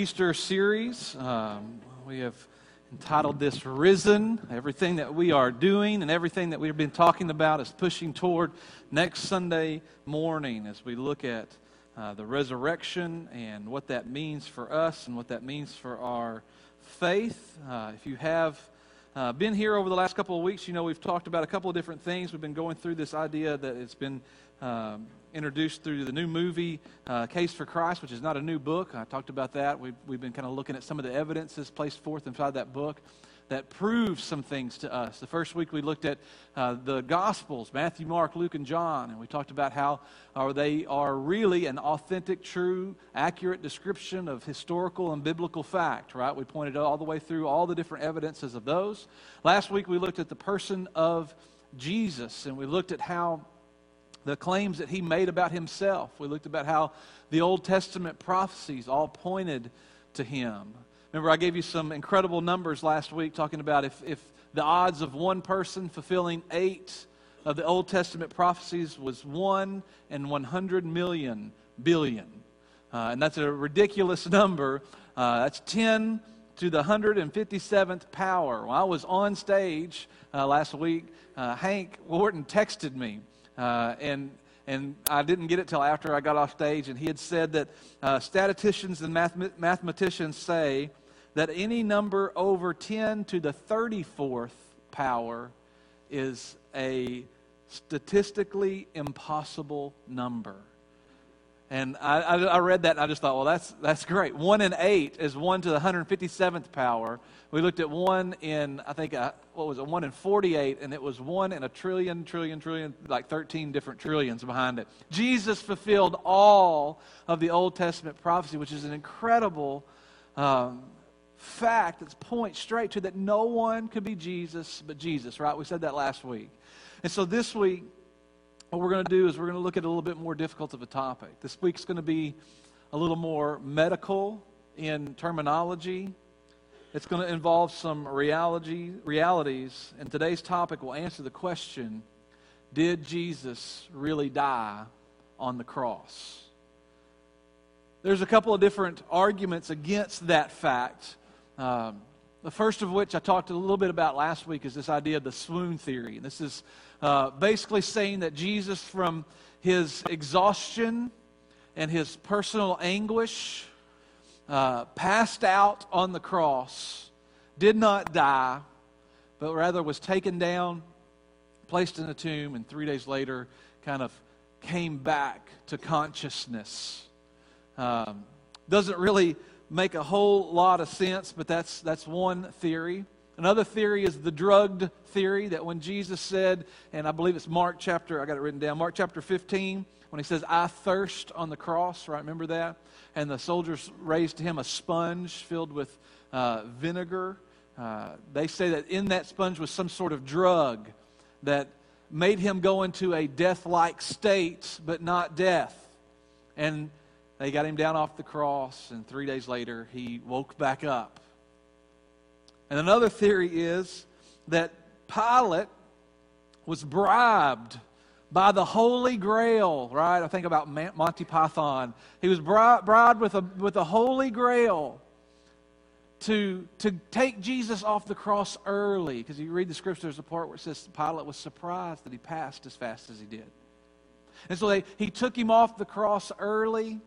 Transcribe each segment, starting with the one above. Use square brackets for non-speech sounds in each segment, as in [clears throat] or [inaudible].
Easter series. Um, we have entitled this Risen. Everything that we are doing and everything that we've been talking about is pushing toward next Sunday morning as we look at uh, the resurrection and what that means for us and what that means for our faith. Uh, if you have uh, been here over the last couple of weeks, you know we've talked about a couple of different things. We've been going through this idea that it's been um, introduced through the new movie, uh, Case for Christ, which is not a new book. I talked about that. We've, we've been kind of looking at some of the evidences placed forth inside that book that proves some things to us. The first week we looked at uh, the Gospels Matthew, Mark, Luke, and John, and we talked about how uh, they are really an authentic, true, accurate description of historical and biblical fact, right? We pointed all the way through all the different evidences of those. Last week we looked at the person of Jesus, and we looked at how the claims that he made about himself. We looked about how the Old Testament prophecies all pointed to him. Remember, I gave you some incredible numbers last week talking about if, if the odds of one person fulfilling eight of the Old Testament prophecies was one in 100 million billion. Uh, and that's a ridiculous [laughs] number. Uh, that's 10 to the 157th power. When I was on stage uh, last week, uh, Hank Wharton texted me uh, and and I didn't get it till after I got off stage. And he had said that uh, statisticians and math- mathematicians say that any number over 10 to the 34th power is a statistically impossible number. And I, I, I, read that and I just thought, well, that's, that's great. One in eight is one to the 157th power. We looked at one in, I think, uh, what was it, one in 48, and it was one in a trillion, trillion, trillion, like 13 different trillions behind it. Jesus fulfilled all of the Old Testament prophecy, which is an incredible um, fact that points straight to that no one could be Jesus but Jesus, right? We said that last week. And so this week, what we're going to do is we're going to look at a little bit more difficult of a topic. This week's going to be a little more medical in terminology. It's going to involve some reality, realities, and today's topic will answer the question Did Jesus really die on the cross? There's a couple of different arguments against that fact. Um, the first of which I talked a little bit about last week is this idea of the swoon theory. And this is uh, basically saying that Jesus, from his exhaustion and his personal anguish, uh, passed out on the cross, did not die, but rather was taken down, placed in a tomb, and three days later kind of came back to consciousness. Um, doesn't really make a whole lot of sense, but that's, that's one theory. Another theory is the drugged theory that when Jesus said, and I believe it's Mark chapter, I got it written down, Mark chapter 15, when he says, I thirst on the cross, right? Remember that? And the soldiers raised to him a sponge filled with uh, vinegar. Uh, they say that in that sponge was some sort of drug that made him go into a death like state, but not death. And they got him down off the cross, and three days later, he woke back up. And another theory is that Pilate was bribed by the Holy Grail, right? I think about Monty Python. He was bribed with a, with a Holy Grail to, to take Jesus off the cross early. Because you read the scripture, there's a part where it says Pilate was surprised that he passed as fast as he did. And so they, he took him off the cross early.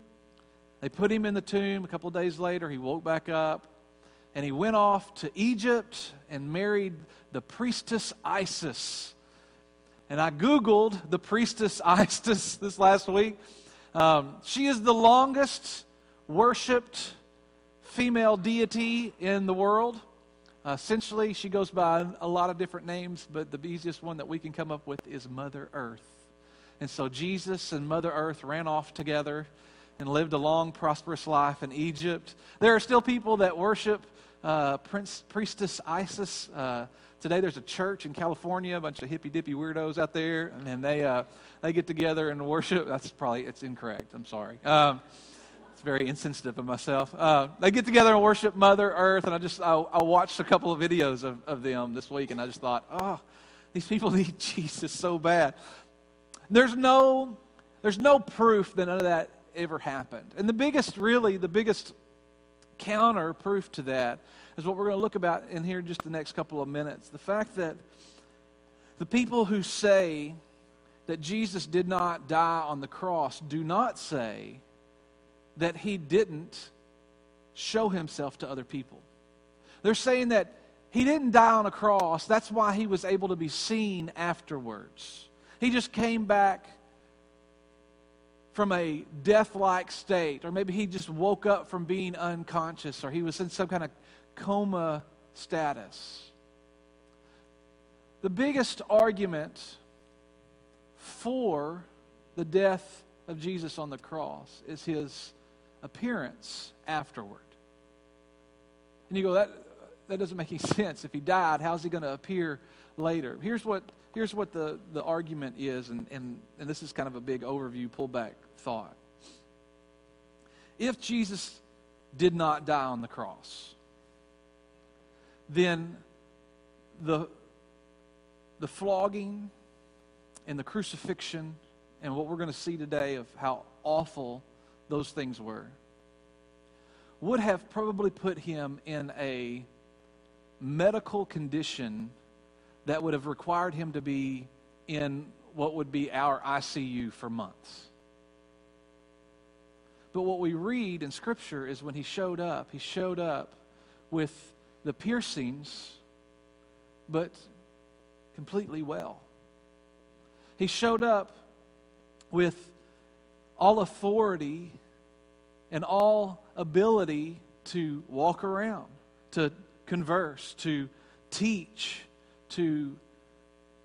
They put him in the tomb. A couple of days later, he woke back up and he went off to Egypt and married the priestess Isis. And I Googled the priestess [laughs] Isis this last week. Um, she is the longest worshiped female deity in the world. Uh, essentially, she goes by a lot of different names, but the easiest one that we can come up with is Mother Earth. And so Jesus and Mother Earth ran off together and lived a long, prosperous life in Egypt. There are still people that worship uh, Prince, Priestess Isis. Uh, today there's a church in California, a bunch of hippy dippy weirdos out there, and they, uh, they get together and worship. That's probably, it's incorrect. I'm sorry. Um, it's very insensitive of myself. Uh, they get together and worship Mother Earth, and I just, I, I watched a couple of videos of, of them this week, and I just thought, oh, these people [laughs] need Jesus so bad. There's no, there's no proof that none of that ever happened. And the biggest, really, the biggest counter proof to that is what we're going to look about in here in just the next couple of minutes. The fact that the people who say that Jesus did not die on the cross do not say that he didn't show himself to other people. They're saying that he didn't die on a cross. That's why he was able to be seen afterwards. He just came back from a death like state, or maybe he just woke up from being unconscious, or he was in some kind of coma status. The biggest argument for the death of Jesus on the cross is his appearance afterward. And you go, that, that doesn't make any [laughs] sense. If he died, how's he going to appear later? Here's what, here's what the, the argument is, and, and, and this is kind of a big overview, pullback thought. If Jesus did not die on the cross, then the, the flogging and the crucifixion and what we're going to see today of how awful those things were would have probably put him in a medical condition that would have required him to be in what would be our ICU for months. But what we read in Scripture is when he showed up, he showed up with the piercings, but completely well. He showed up with all authority and all ability to walk around, to converse, to teach, to,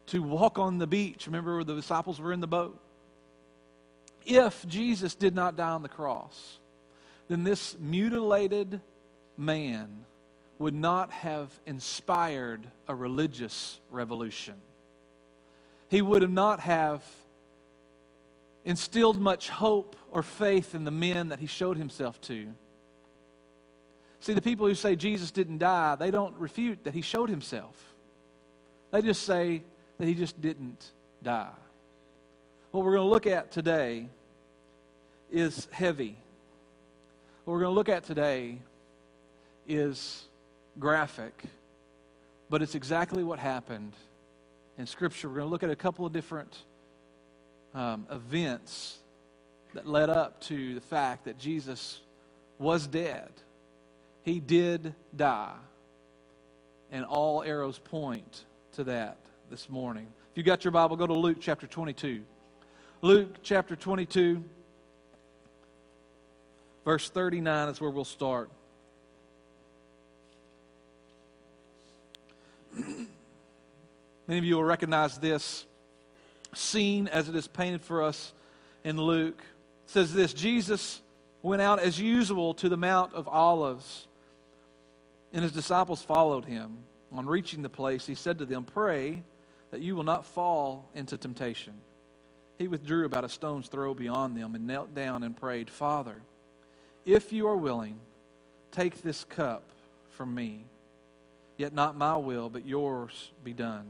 to walk on the beach. Remember where the disciples were in the boat? if Jesus did not die on the cross, then this mutilated man would not have inspired a religious revolution. He would not have instilled much hope or faith in the men that he showed himself to. See, the people who say Jesus didn't die, they don't refute that he showed himself. They just say that he just didn't die. What we're going to look at today is heavy. What we're going to look at today is graphic, but it's exactly what happened in Scripture. We're going to look at a couple of different um, events that led up to the fact that Jesus was dead. He did die. And all arrows point to that this morning. If you got your Bible, go to Luke chapter 22. Luke chapter 22. Verse 39 is where we'll start. [clears throat] Many of you will recognize this scene as it is painted for us in Luke. It says this Jesus went out as usual to the Mount of Olives, and his disciples followed him. On reaching the place, he said to them, Pray that you will not fall into temptation. He withdrew about a stone's throw beyond them and knelt down and prayed, Father, if you are willing, take this cup from me. Yet not my will, but yours be done.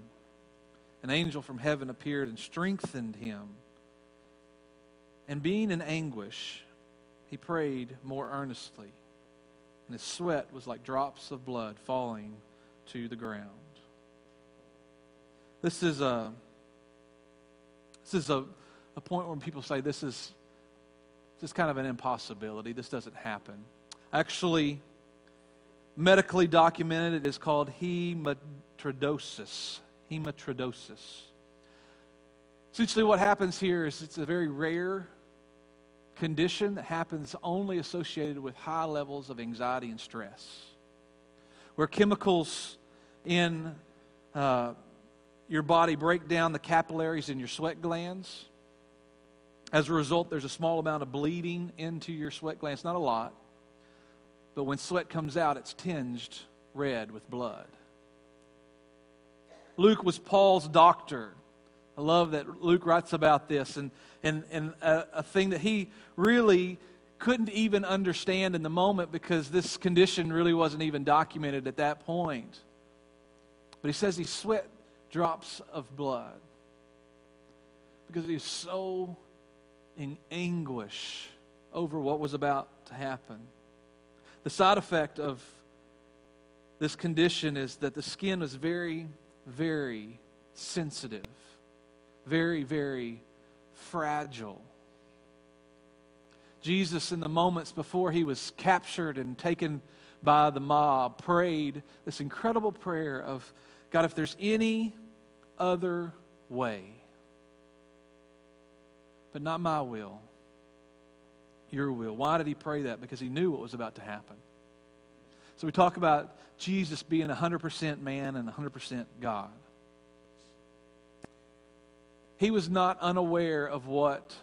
An angel from heaven appeared and strengthened him. And being in anguish, he prayed more earnestly. And his sweat was like drops of blood falling to the ground. This is a this is a, a point where people say this is is kind of an impossibility. This doesn't happen. Actually, medically documented, it is called hematidrosis. Hematidrosis. Essentially, what happens here is it's a very rare condition that happens only associated with high levels of anxiety and stress, where chemicals in uh, your body break down the capillaries in your sweat glands as a result, there's a small amount of bleeding into your sweat glands, not a lot. But when sweat comes out, it's tinged red with blood. Luke was Paul's doctor. I love that Luke writes about this and, and, and a, a thing that he really couldn't even understand in the moment because this condition really wasn't even documented at that point. But he says he sweat drops of blood because he was so in anguish over what was about to happen. The side effect of this condition is that the skin was very, very sensitive, very, very fragile. Jesus, in the moments before he was captured and taken by the mob, prayed this incredible prayer of God, if there's any other way, but not my will, your will. Why did he pray that? Because he knew what was about to happen. So we talk about Jesus being 100% man and 100% God. He was not unaware of what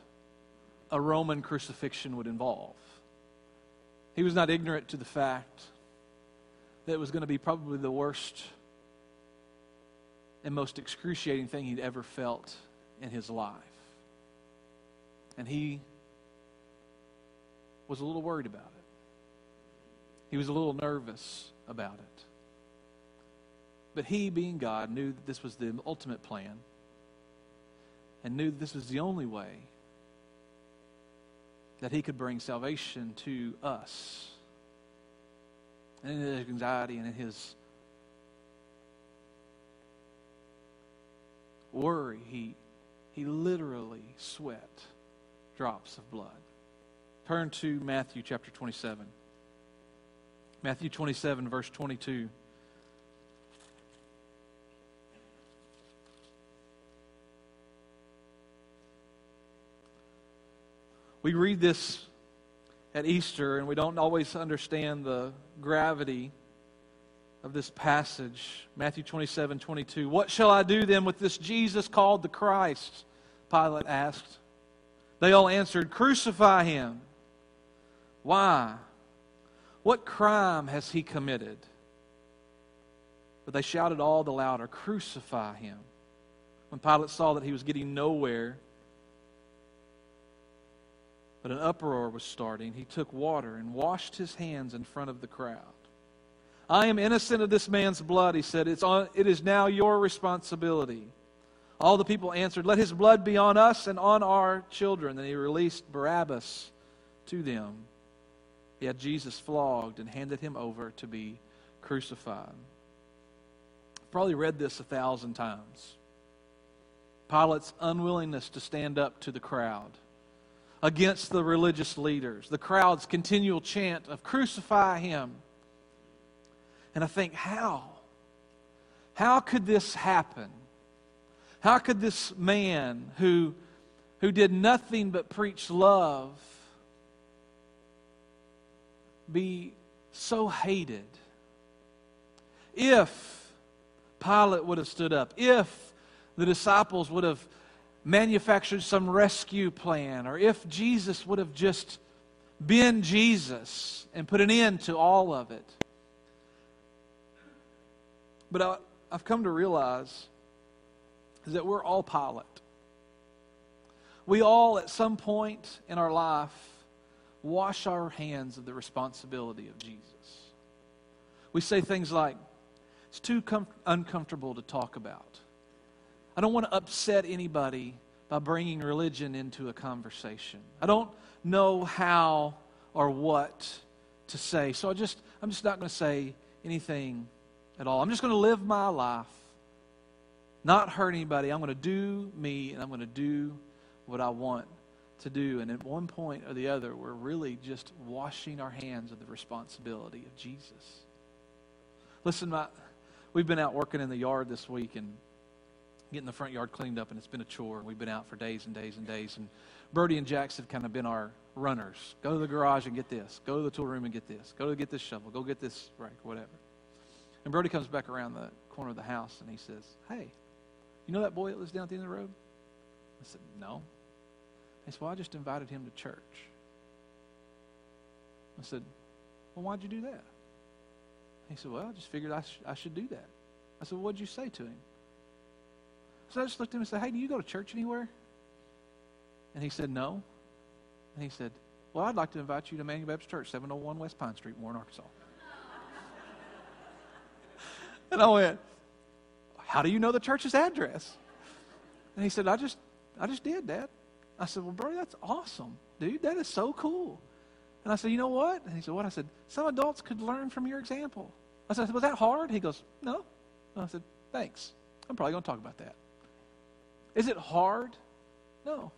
a Roman crucifixion would involve. He was not ignorant to the fact that it was going to be probably the worst and most excruciating thing he'd ever felt in his life. And he was a little worried about it. He was a little nervous about it. But he, being God, knew that this was the ultimate plan and knew that this was the only way that he could bring salvation to us. And in his anxiety and in his worry, he, he literally sweat drops of blood. Turn to Matthew chapter 27. Matthew 27, verse 22. We read this at Easter, and we don't always understand the gravity of this passage. Matthew 27 22. What shall I do then with this Jesus called the Christ? Pilate asked. They all answered, Crucify him. Why? What crime has he committed? But they shouted all the louder, Crucify him. When Pilate saw that he was getting nowhere, but an uproar was starting. He took water and washed his hands in front of the crowd. I am innocent of this man's blood, he said. It's on, it is now your responsibility. All the people answered, Let his blood be on us and on our children. Then he released Barabbas to them. He had Jesus flogged and handed him over to be crucified. Probably read this a thousand times. Pilate's unwillingness to stand up to the crowd against the religious leaders. The crowd's continual chant of crucify him. And I think, how? How could this happen? How could this man who, who did nothing but preach love be so hated? If Pilate would have stood up, if the disciples would have manufactured some rescue plan, or if Jesus would have just been Jesus and put an end to all of it. But I, have come to realize is that we're all Pilate. We all, at some point in our life, wash our hands of the responsibility of Jesus. We say things like, it's too com- uncomfortable to talk about. I don't want to upset anybody by bringing religion into a conversation. I don't know how or what to say. So I just I'm just not going to say anything at all. I'm just going to live my life not hurt anybody. I'm going to do me and I'm going to do what I want to do. And at one point or the other, we're really just washing our hands of the responsibility of Jesus. Listen, my, we've been out working in the yard this week and getting the front yard cleaned up, and it's been a chore. We've been out for days and days and days. And Brody and Jax have kind of been our runners. Go to the garage and get this. Go to the tool room and get this. Go to get this shovel. Go get this rake, whatever. And Brody comes back around the corner of the house and he says, Hey, you know that boy that lives down at the end of the road? I said, No. He said, Well, I just invited him to church. I said, Well, why'd you do that? He said, Well, I just figured I, sh- I should do that. I said, well, What'd you say to him? So I just looked at him and said, Hey, do you go to church anywhere? And he said, No. And he said, Well, I'd like to invite you to Emmanuel Baptist Church, 701 West Pine Street, Warren, Arkansas. And I went, How do you know the church's address? And he said, I just I just did, Dad. I said, Well, bro, that's awesome, dude. That is so cool. And I said, You know what? And he said, What? I said, Some adults could learn from your example. I said, Was that hard? He goes, No. And I said, Thanks. I'm probably going to talk about that. Is it hard? No.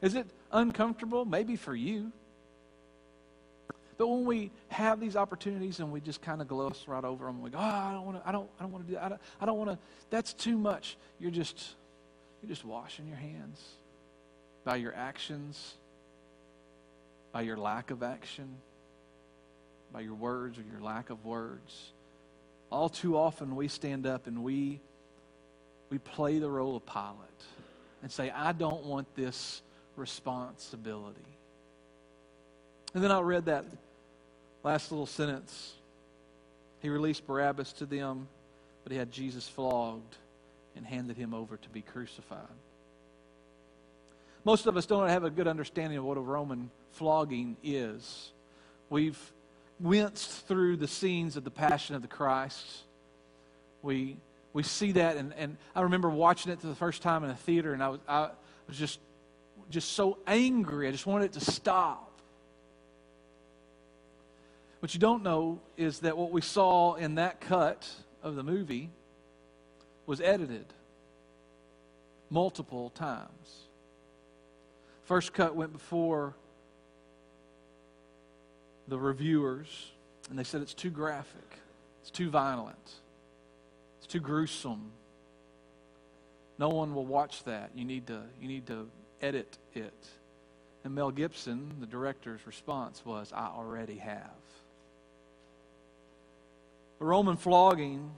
Is it uncomfortable? Maybe for you. But when we have these opportunities and we just kind of gloss right over them, we go, "Oh, I don't want to. I don't. I don't want to do. That. I don't, don't want to. That's too much." You're just, you're just washing your hands by your actions, by your lack of action, by your words or your lack of words. All too often, we stand up and we we play the role of Pilate and say, "I don't want this responsibility." And then I read that last little sentence. He released Barabbas to them, but he had Jesus flogged and handed him over to be crucified. Most of us don't have a good understanding of what a Roman flogging is. We've winced through the scenes of the Passion of the Christ. We, we see that, and, and I remember watching it for the first time in a theater, and I was, I was just, just so angry. I just wanted it to stop. What you don't know is that what we saw in that cut of the movie was edited multiple times. First cut went before the reviewers, and they said it's too graphic, it's too violent, it's too gruesome. No one will watch that. You need to, you need to edit it. And Mel Gibson, the director's response was, I already have. A Roman flogging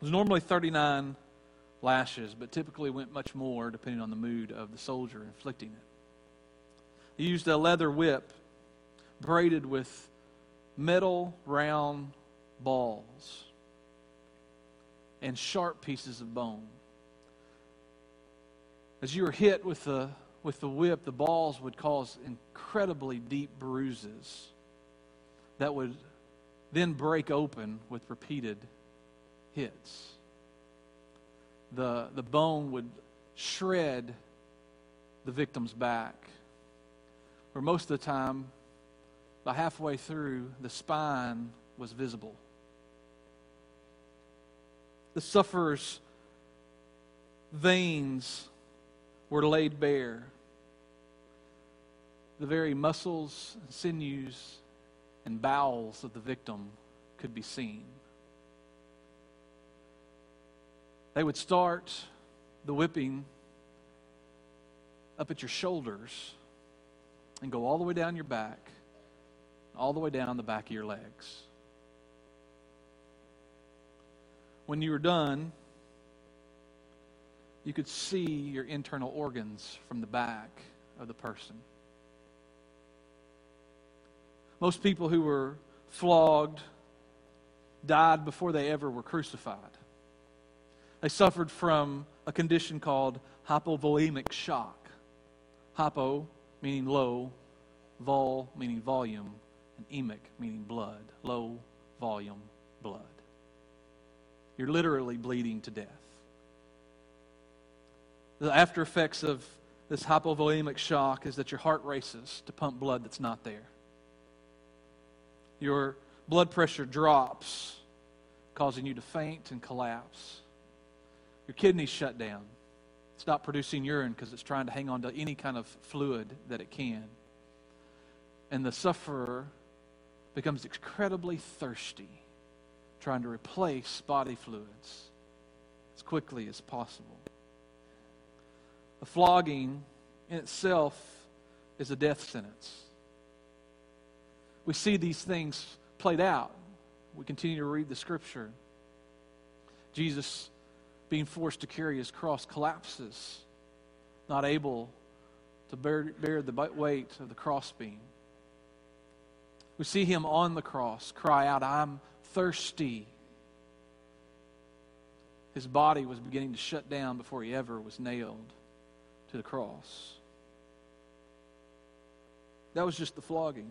was normally 39 lashes, but typically went much more depending on the mood of the soldier inflicting it. He used a leather whip braided with metal round balls and sharp pieces of bone. As you were hit with the, with the whip, the balls would cause incredibly deep bruises that would then break open with repeated hits. The, the bone would shred the victim's back, where most of the time, by halfway through, the spine was visible. The sufferer's veins were laid bare. The very muscles, and sinews, and bowels of the victim could be seen. They would start the whipping up at your shoulders and go all the way down your back, all the way down the back of your legs. When you were done, you could see your internal organs from the back of the person. Most people who were flogged died before they ever were crucified. They suffered from a condition called hypovolemic shock. Hypo meaning low, vol meaning volume, and emic meaning blood. Low volume blood. You're literally bleeding to death. The after effects of this hypovolemic shock is that your heart races to pump blood that's not there your blood pressure drops, causing you to faint and collapse. Your kidneys shut down. Stop producing urine because it's trying to hang on to any kind of fluid that it can. And the sufferer becomes incredibly thirsty, trying to replace body fluids as quickly as possible. The flogging in itself is a death sentence we see these things played out. We continue to read the scripture. Jesus, being forced to carry his cross, collapses, not able to bear, bear the weight of the crossbeam. We see him on the cross cry out, I'm thirsty. His body was beginning to shut down before he ever was nailed to the cross. That was just the flogging.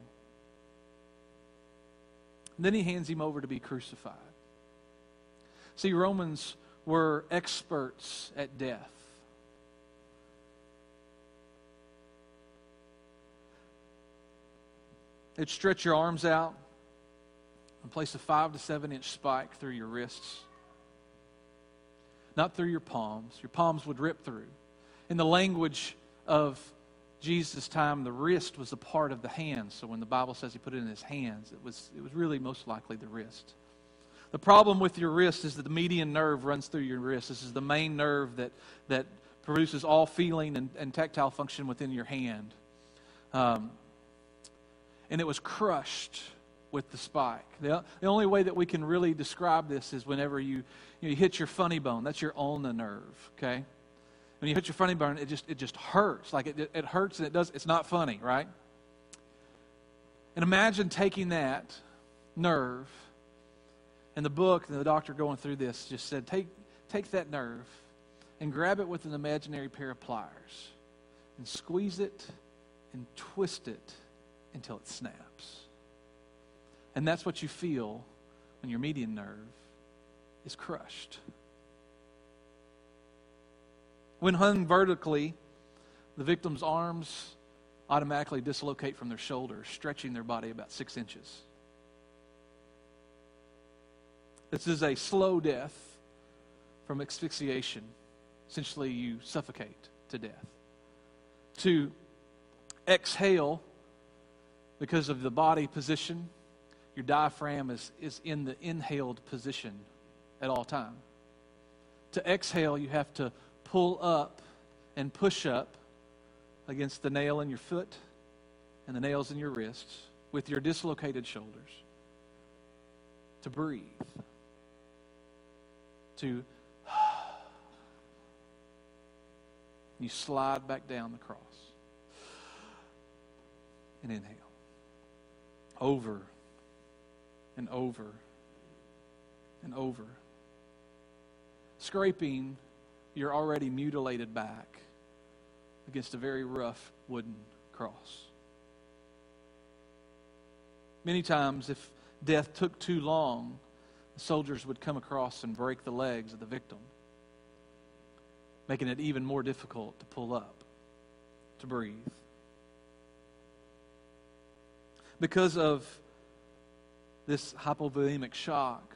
Then he hands him over to be crucified. See, Romans were experts at death. They'd stretch your arms out and place a five to seven inch spike through your wrists, not through your palms. Your palms would rip through. In the language of Jesus' time, the wrist was a part of the hand. So when the Bible says he put it in his hands, it was, it was really most likely the wrist. The problem with your wrist is that the median nerve runs through your wrist. This is the main nerve that, that produces all feeling and, and tactile function within your hand. Um, and it was crushed with the spike. The, the only way that we can really describe this is whenever you, you, know, you hit your funny bone. That's your ulnar nerve, okay? When you hit your funny bone, it just, it just hurts. Like it, it hurts and it does, it's not funny, right? And imagine taking that nerve, and the book, and the doctor going through this just said, take, take that nerve and grab it with an imaginary pair of pliers and squeeze it and twist it until it snaps. And that's what you feel when your median nerve is crushed. When hung vertically, the victim's arms automatically dislocate from their shoulders, stretching their body about six inches. This is a slow death from asphyxiation. Essentially, you suffocate to death. To exhale, because of the body position, your diaphragm is, is in the inhaled position at all time. To exhale, you have to pull up and push up against the nail in your foot and the nails in your wrists with your dislocated shoulders. To breathe. To [sighs] you slide back down the cross and inhale over and over and over. Scraping your already mutilated back against a very rough wooden cross. Many times, if death took too long, the soldiers would come across and break the legs of the victim, making it even more difficult to pull up, to breathe. because of this hypovolemic shock,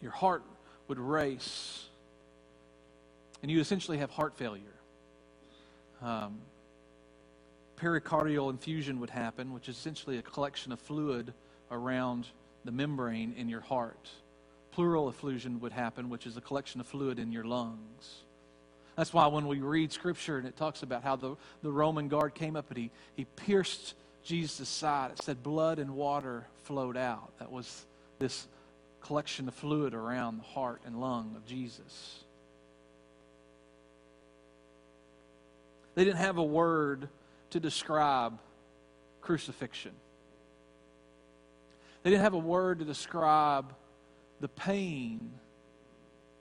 your heart would race, and you essentially have heart failure. Um, pericardial effusion would happen, which is essentially a collection of fluid around the membrane in your heart. Pleural effusion would happen, which is a collection of fluid in your lungs. That's why when we read scripture and it talks about how the, the Roman guard came up and he, he pierced Jesus' side, it said blood and water flowed out. That was this collection of fluid around the heart and lung of Jesus. They didn't have a word to describe crucifixion. They didn't have a word to describe the pain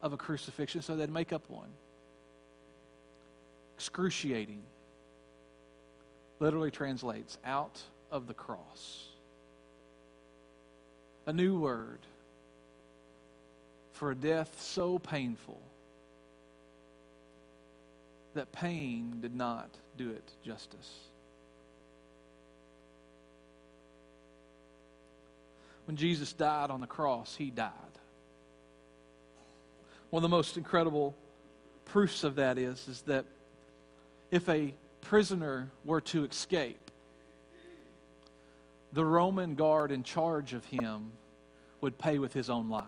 of a crucifixion, so they'd make up one. Excruciating literally translates out of the cross. A new word for a death so painful that pain did not do it justice. When Jesus died on the cross, he died. One of the most incredible proofs of that is, is that if a prisoner were to escape, the Roman guard in charge of him would pay with his own life.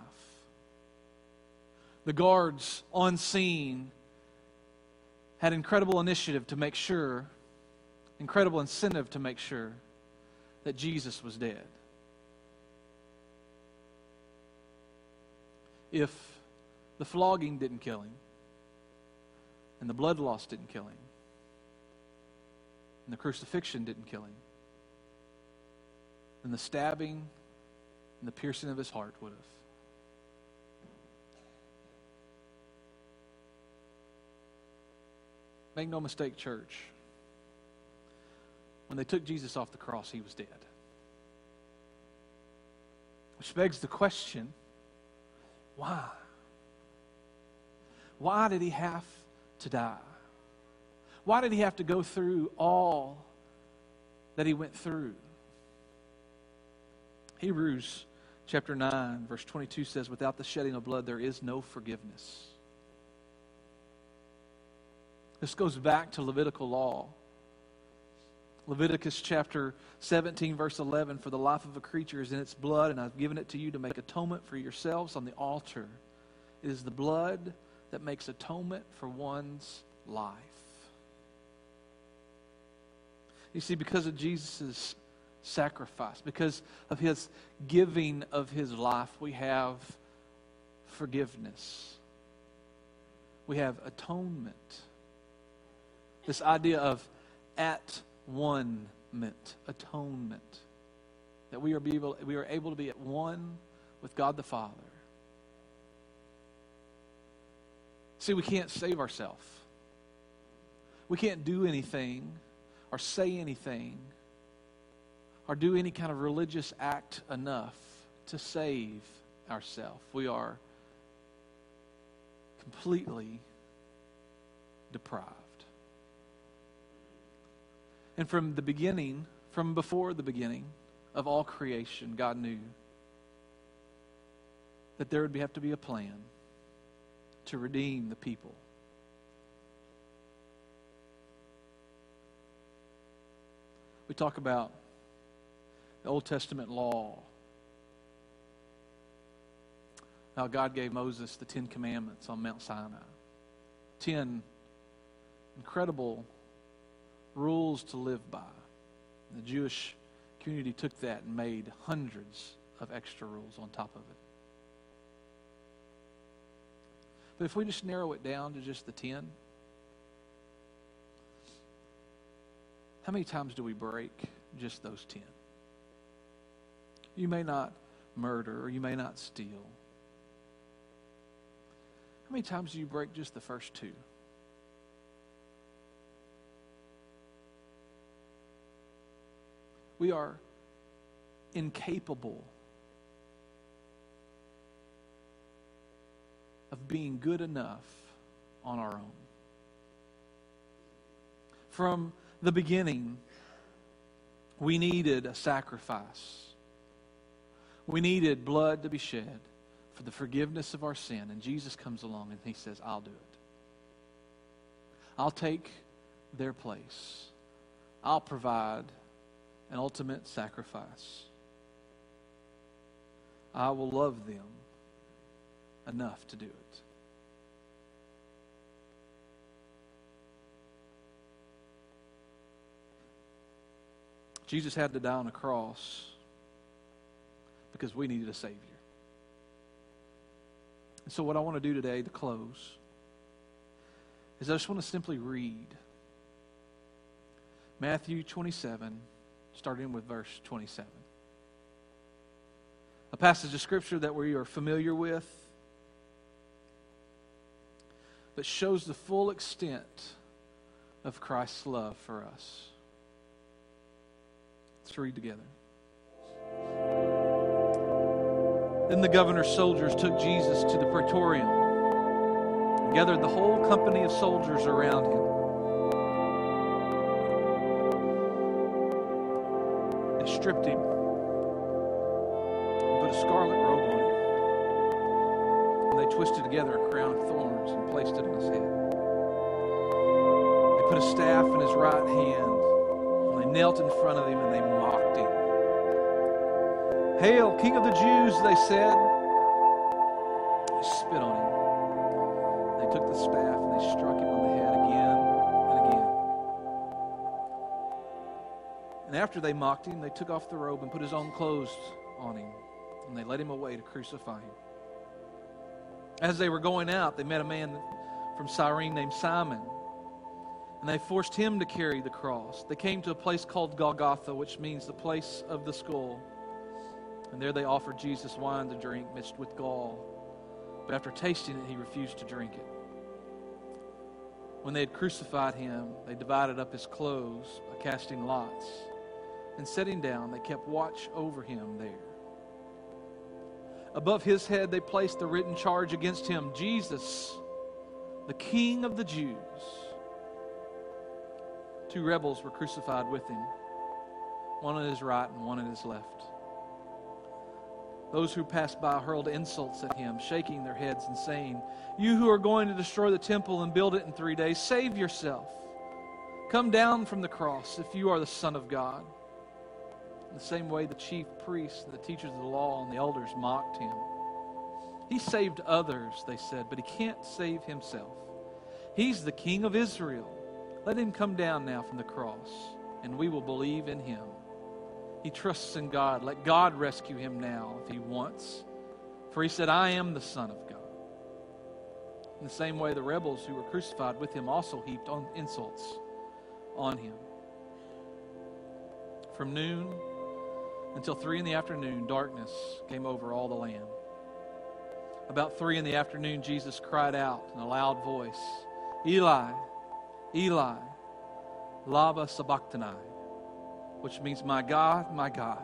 The guards on scene had incredible initiative to make sure, incredible incentive to make sure that Jesus was dead. If the flogging didn't kill him and the blood loss didn't kill him, and the crucifixion didn't kill him. And the stabbing and the piercing of his heart would have. Make no mistake, church. When they took Jesus off the cross, he was dead. Which begs the question why? Why did he have to die? Why did he have to go through all that he went through? Hebrews chapter 9, verse 22 says, Without the shedding of blood, there is no forgiveness. This goes back to Levitical law. Leviticus chapter 17, verse 11 For the life of a creature is in its blood, and I've given it to you to make atonement for yourselves on the altar. It is the blood that makes atonement for one's life. You see, because of Jesus' sacrifice, because of his giving of his life, we have forgiveness. We have atonement. This idea of at one atonement. That we are, able, we are able to be at one with God the Father. See, we can't save ourselves. We can't do anything or say anything or do any kind of religious act enough to save ourselves. We are completely deprived. And from the beginning, from before the beginning of all creation, God knew that there would have to be a plan to redeem the people. We talk about the Old Testament law. How God gave Moses the Ten Commandments on Mount Sinai. Ten incredible rules to live by. The Jewish community took that and made hundreds of extra rules on top of it. But if we just narrow it down to just the 10, how many times do we break just those 10? You may not murder or you may not steal. How many times do you break just the first two? We are incapable of being good enough on our own. From the beginning, we needed a sacrifice. We needed blood to be shed for the forgiveness of our sin. And Jesus comes along and he says, I'll do it. I'll take their place. I'll provide an ultimate sacrifice. I will love them enough to do it. Jesus had to die on a cross because we needed a Savior. And so, what I want to do today to close is I just want to simply read Matthew 27 starting with verse 27. A passage of Scripture that we are familiar with, but shows the full extent of Christ's love for us. Let's read together. Then the governor's soldiers took Jesus to the praetorium and gathered the whole company of soldiers around him. Stripped him and put a scarlet robe on him. And they twisted together a crown of thorns and placed it on his head. They put a staff in his right hand, and they knelt in front of him and they mocked him. Hail, King of the Jews, they said. They spit on him. They took the staff and they struck him on And after they mocked him, they took off the robe and put his own clothes on him. And they led him away to crucify him. As they were going out, they met a man from Cyrene named Simon. And they forced him to carry the cross. They came to a place called Golgotha, which means the place of the skull. And there they offered Jesus wine to drink mixed with gall. But after tasting it, he refused to drink it. When they had crucified him, they divided up his clothes by casting lots and sitting down, they kept watch over him there. Above his head, they placed the written charge against him Jesus, the King of the Jews. Two rebels were crucified with him, one on his right and one on his left. Those who passed by hurled insults at him, shaking their heads and saying, You who are going to destroy the temple and build it in three days, save yourself. Come down from the cross if you are the Son of God. The same way, the chief priests, and the teachers of the law, and the elders mocked him. He saved others, they said, but he can't save himself. He's the King of Israel. Let him come down now from the cross, and we will believe in him. He trusts in God. Let God rescue him now if he wants. For he said, I am the Son of God. In the same way, the rebels who were crucified with him also heaped on insults on him. From noon until three in the afternoon, darkness came over all the land. About three in the afternoon, Jesus cried out in a loud voice, Eli, Eli, lama sabachthani which means, My God, my God,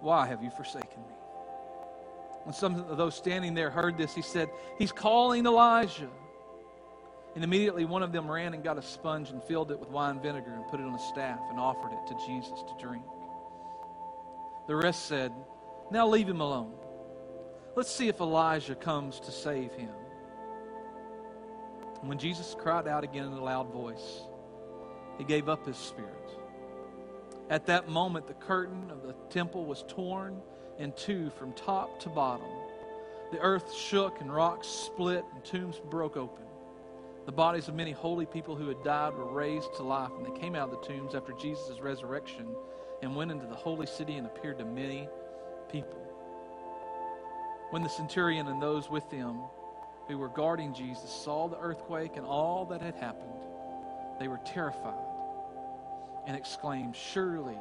why have you forsaken me? When some of those standing there heard this, he said, He's calling Elijah. And immediately one of them ran and got a sponge and filled it with wine vinegar and put it on a staff and offered it to Jesus to drink. The rest said, Now leave him alone. Let's see if Elijah comes to save him. When Jesus cried out again in a loud voice, he gave up his spirit. At that moment, the curtain of the temple was torn in two from top to bottom. The earth shook and rocks split and tombs broke open. The bodies of many holy people who had died were raised to life, and they came out of the tombs after Jesus' resurrection and went into the holy city and appeared to many people. When the centurion and those with him who were guarding Jesus saw the earthquake and all that had happened, they were terrified and exclaimed, Surely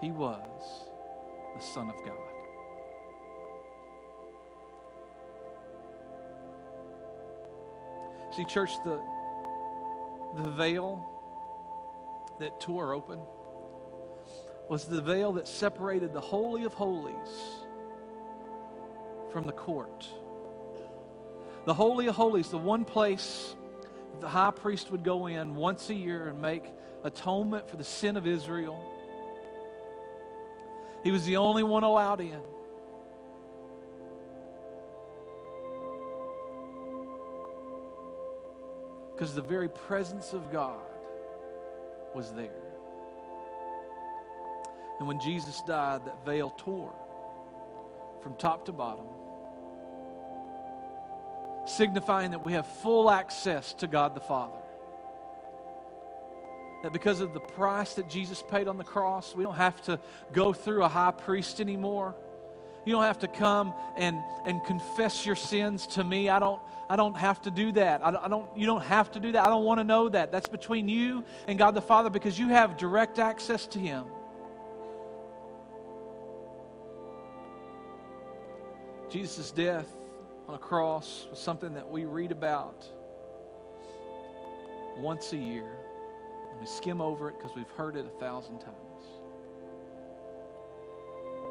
he was the Son of God. See, church, the, the veil that tore open was the veil that separated the Holy of Holies from the court. The Holy of Holies, the one place the high priest would go in once a year and make atonement for the sin of Israel. He was the only one allowed in. Because the very presence of God was there. And when Jesus died, that veil tore from top to bottom, signifying that we have full access to God the Father. That because of the price that Jesus paid on the cross, we don't have to go through a high priest anymore. You don't have to come and, and confess your sins to me. I don't, I don't have to do that. I don't, I don't, you don't have to do that. I don't want to know that. That's between you and God the Father because you have direct access to Him. Jesus' death on a cross was something that we read about once a year. And we skim over it because we've heard it a thousand times.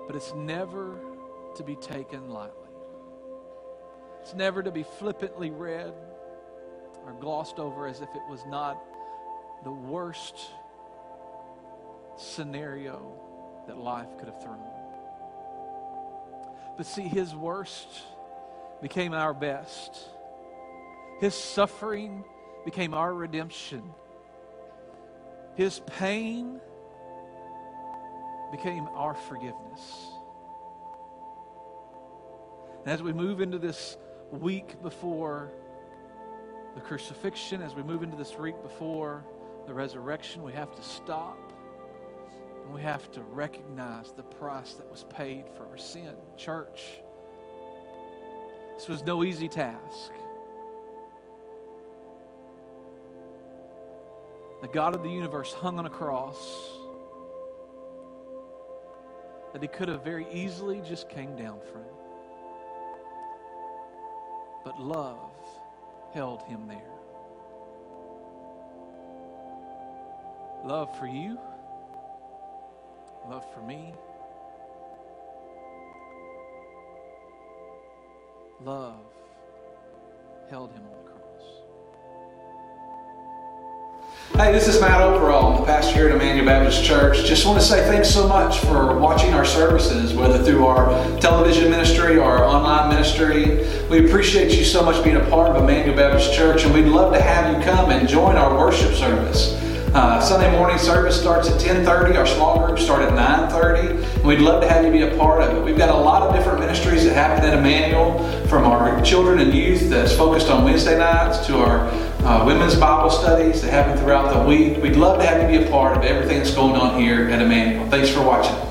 But it's never to be taken lightly. It's never to be flippantly read or glossed over as if it was not the worst scenario that life could have thrown. But see, his worst became our best. His suffering became our redemption. His pain became our forgiveness. And as we move into this week before the crucifixion, as we move into this week before the resurrection, we have to stop and we have to recognize the price that was paid for our sin. Church, this was no easy task. The God of the universe hung on a cross that he could have very easily just came down from. But love held him there. Love for you, love for me, love held him on the cross. Hey, this is Matt Overall. The pastor here at Emmanuel Baptist Church. Just want to say thanks so much for watching our services, whether through our television ministry or our online ministry. We appreciate you so much being a part of Emmanuel Baptist Church, and we'd love to have you come and join our worship service. Uh, Sunday morning service starts at 10:30. Our small groups start at 9:30. We'd love to have you be a part of it. We've got a lot of different ministries that happen at Emmanuel, from our children and youth that's focused on Wednesday nights to our uh, women's Bible studies that happen throughout the week. We'd love to have you be a part of everything that's going on here at Emmanuel. Thanks for watching.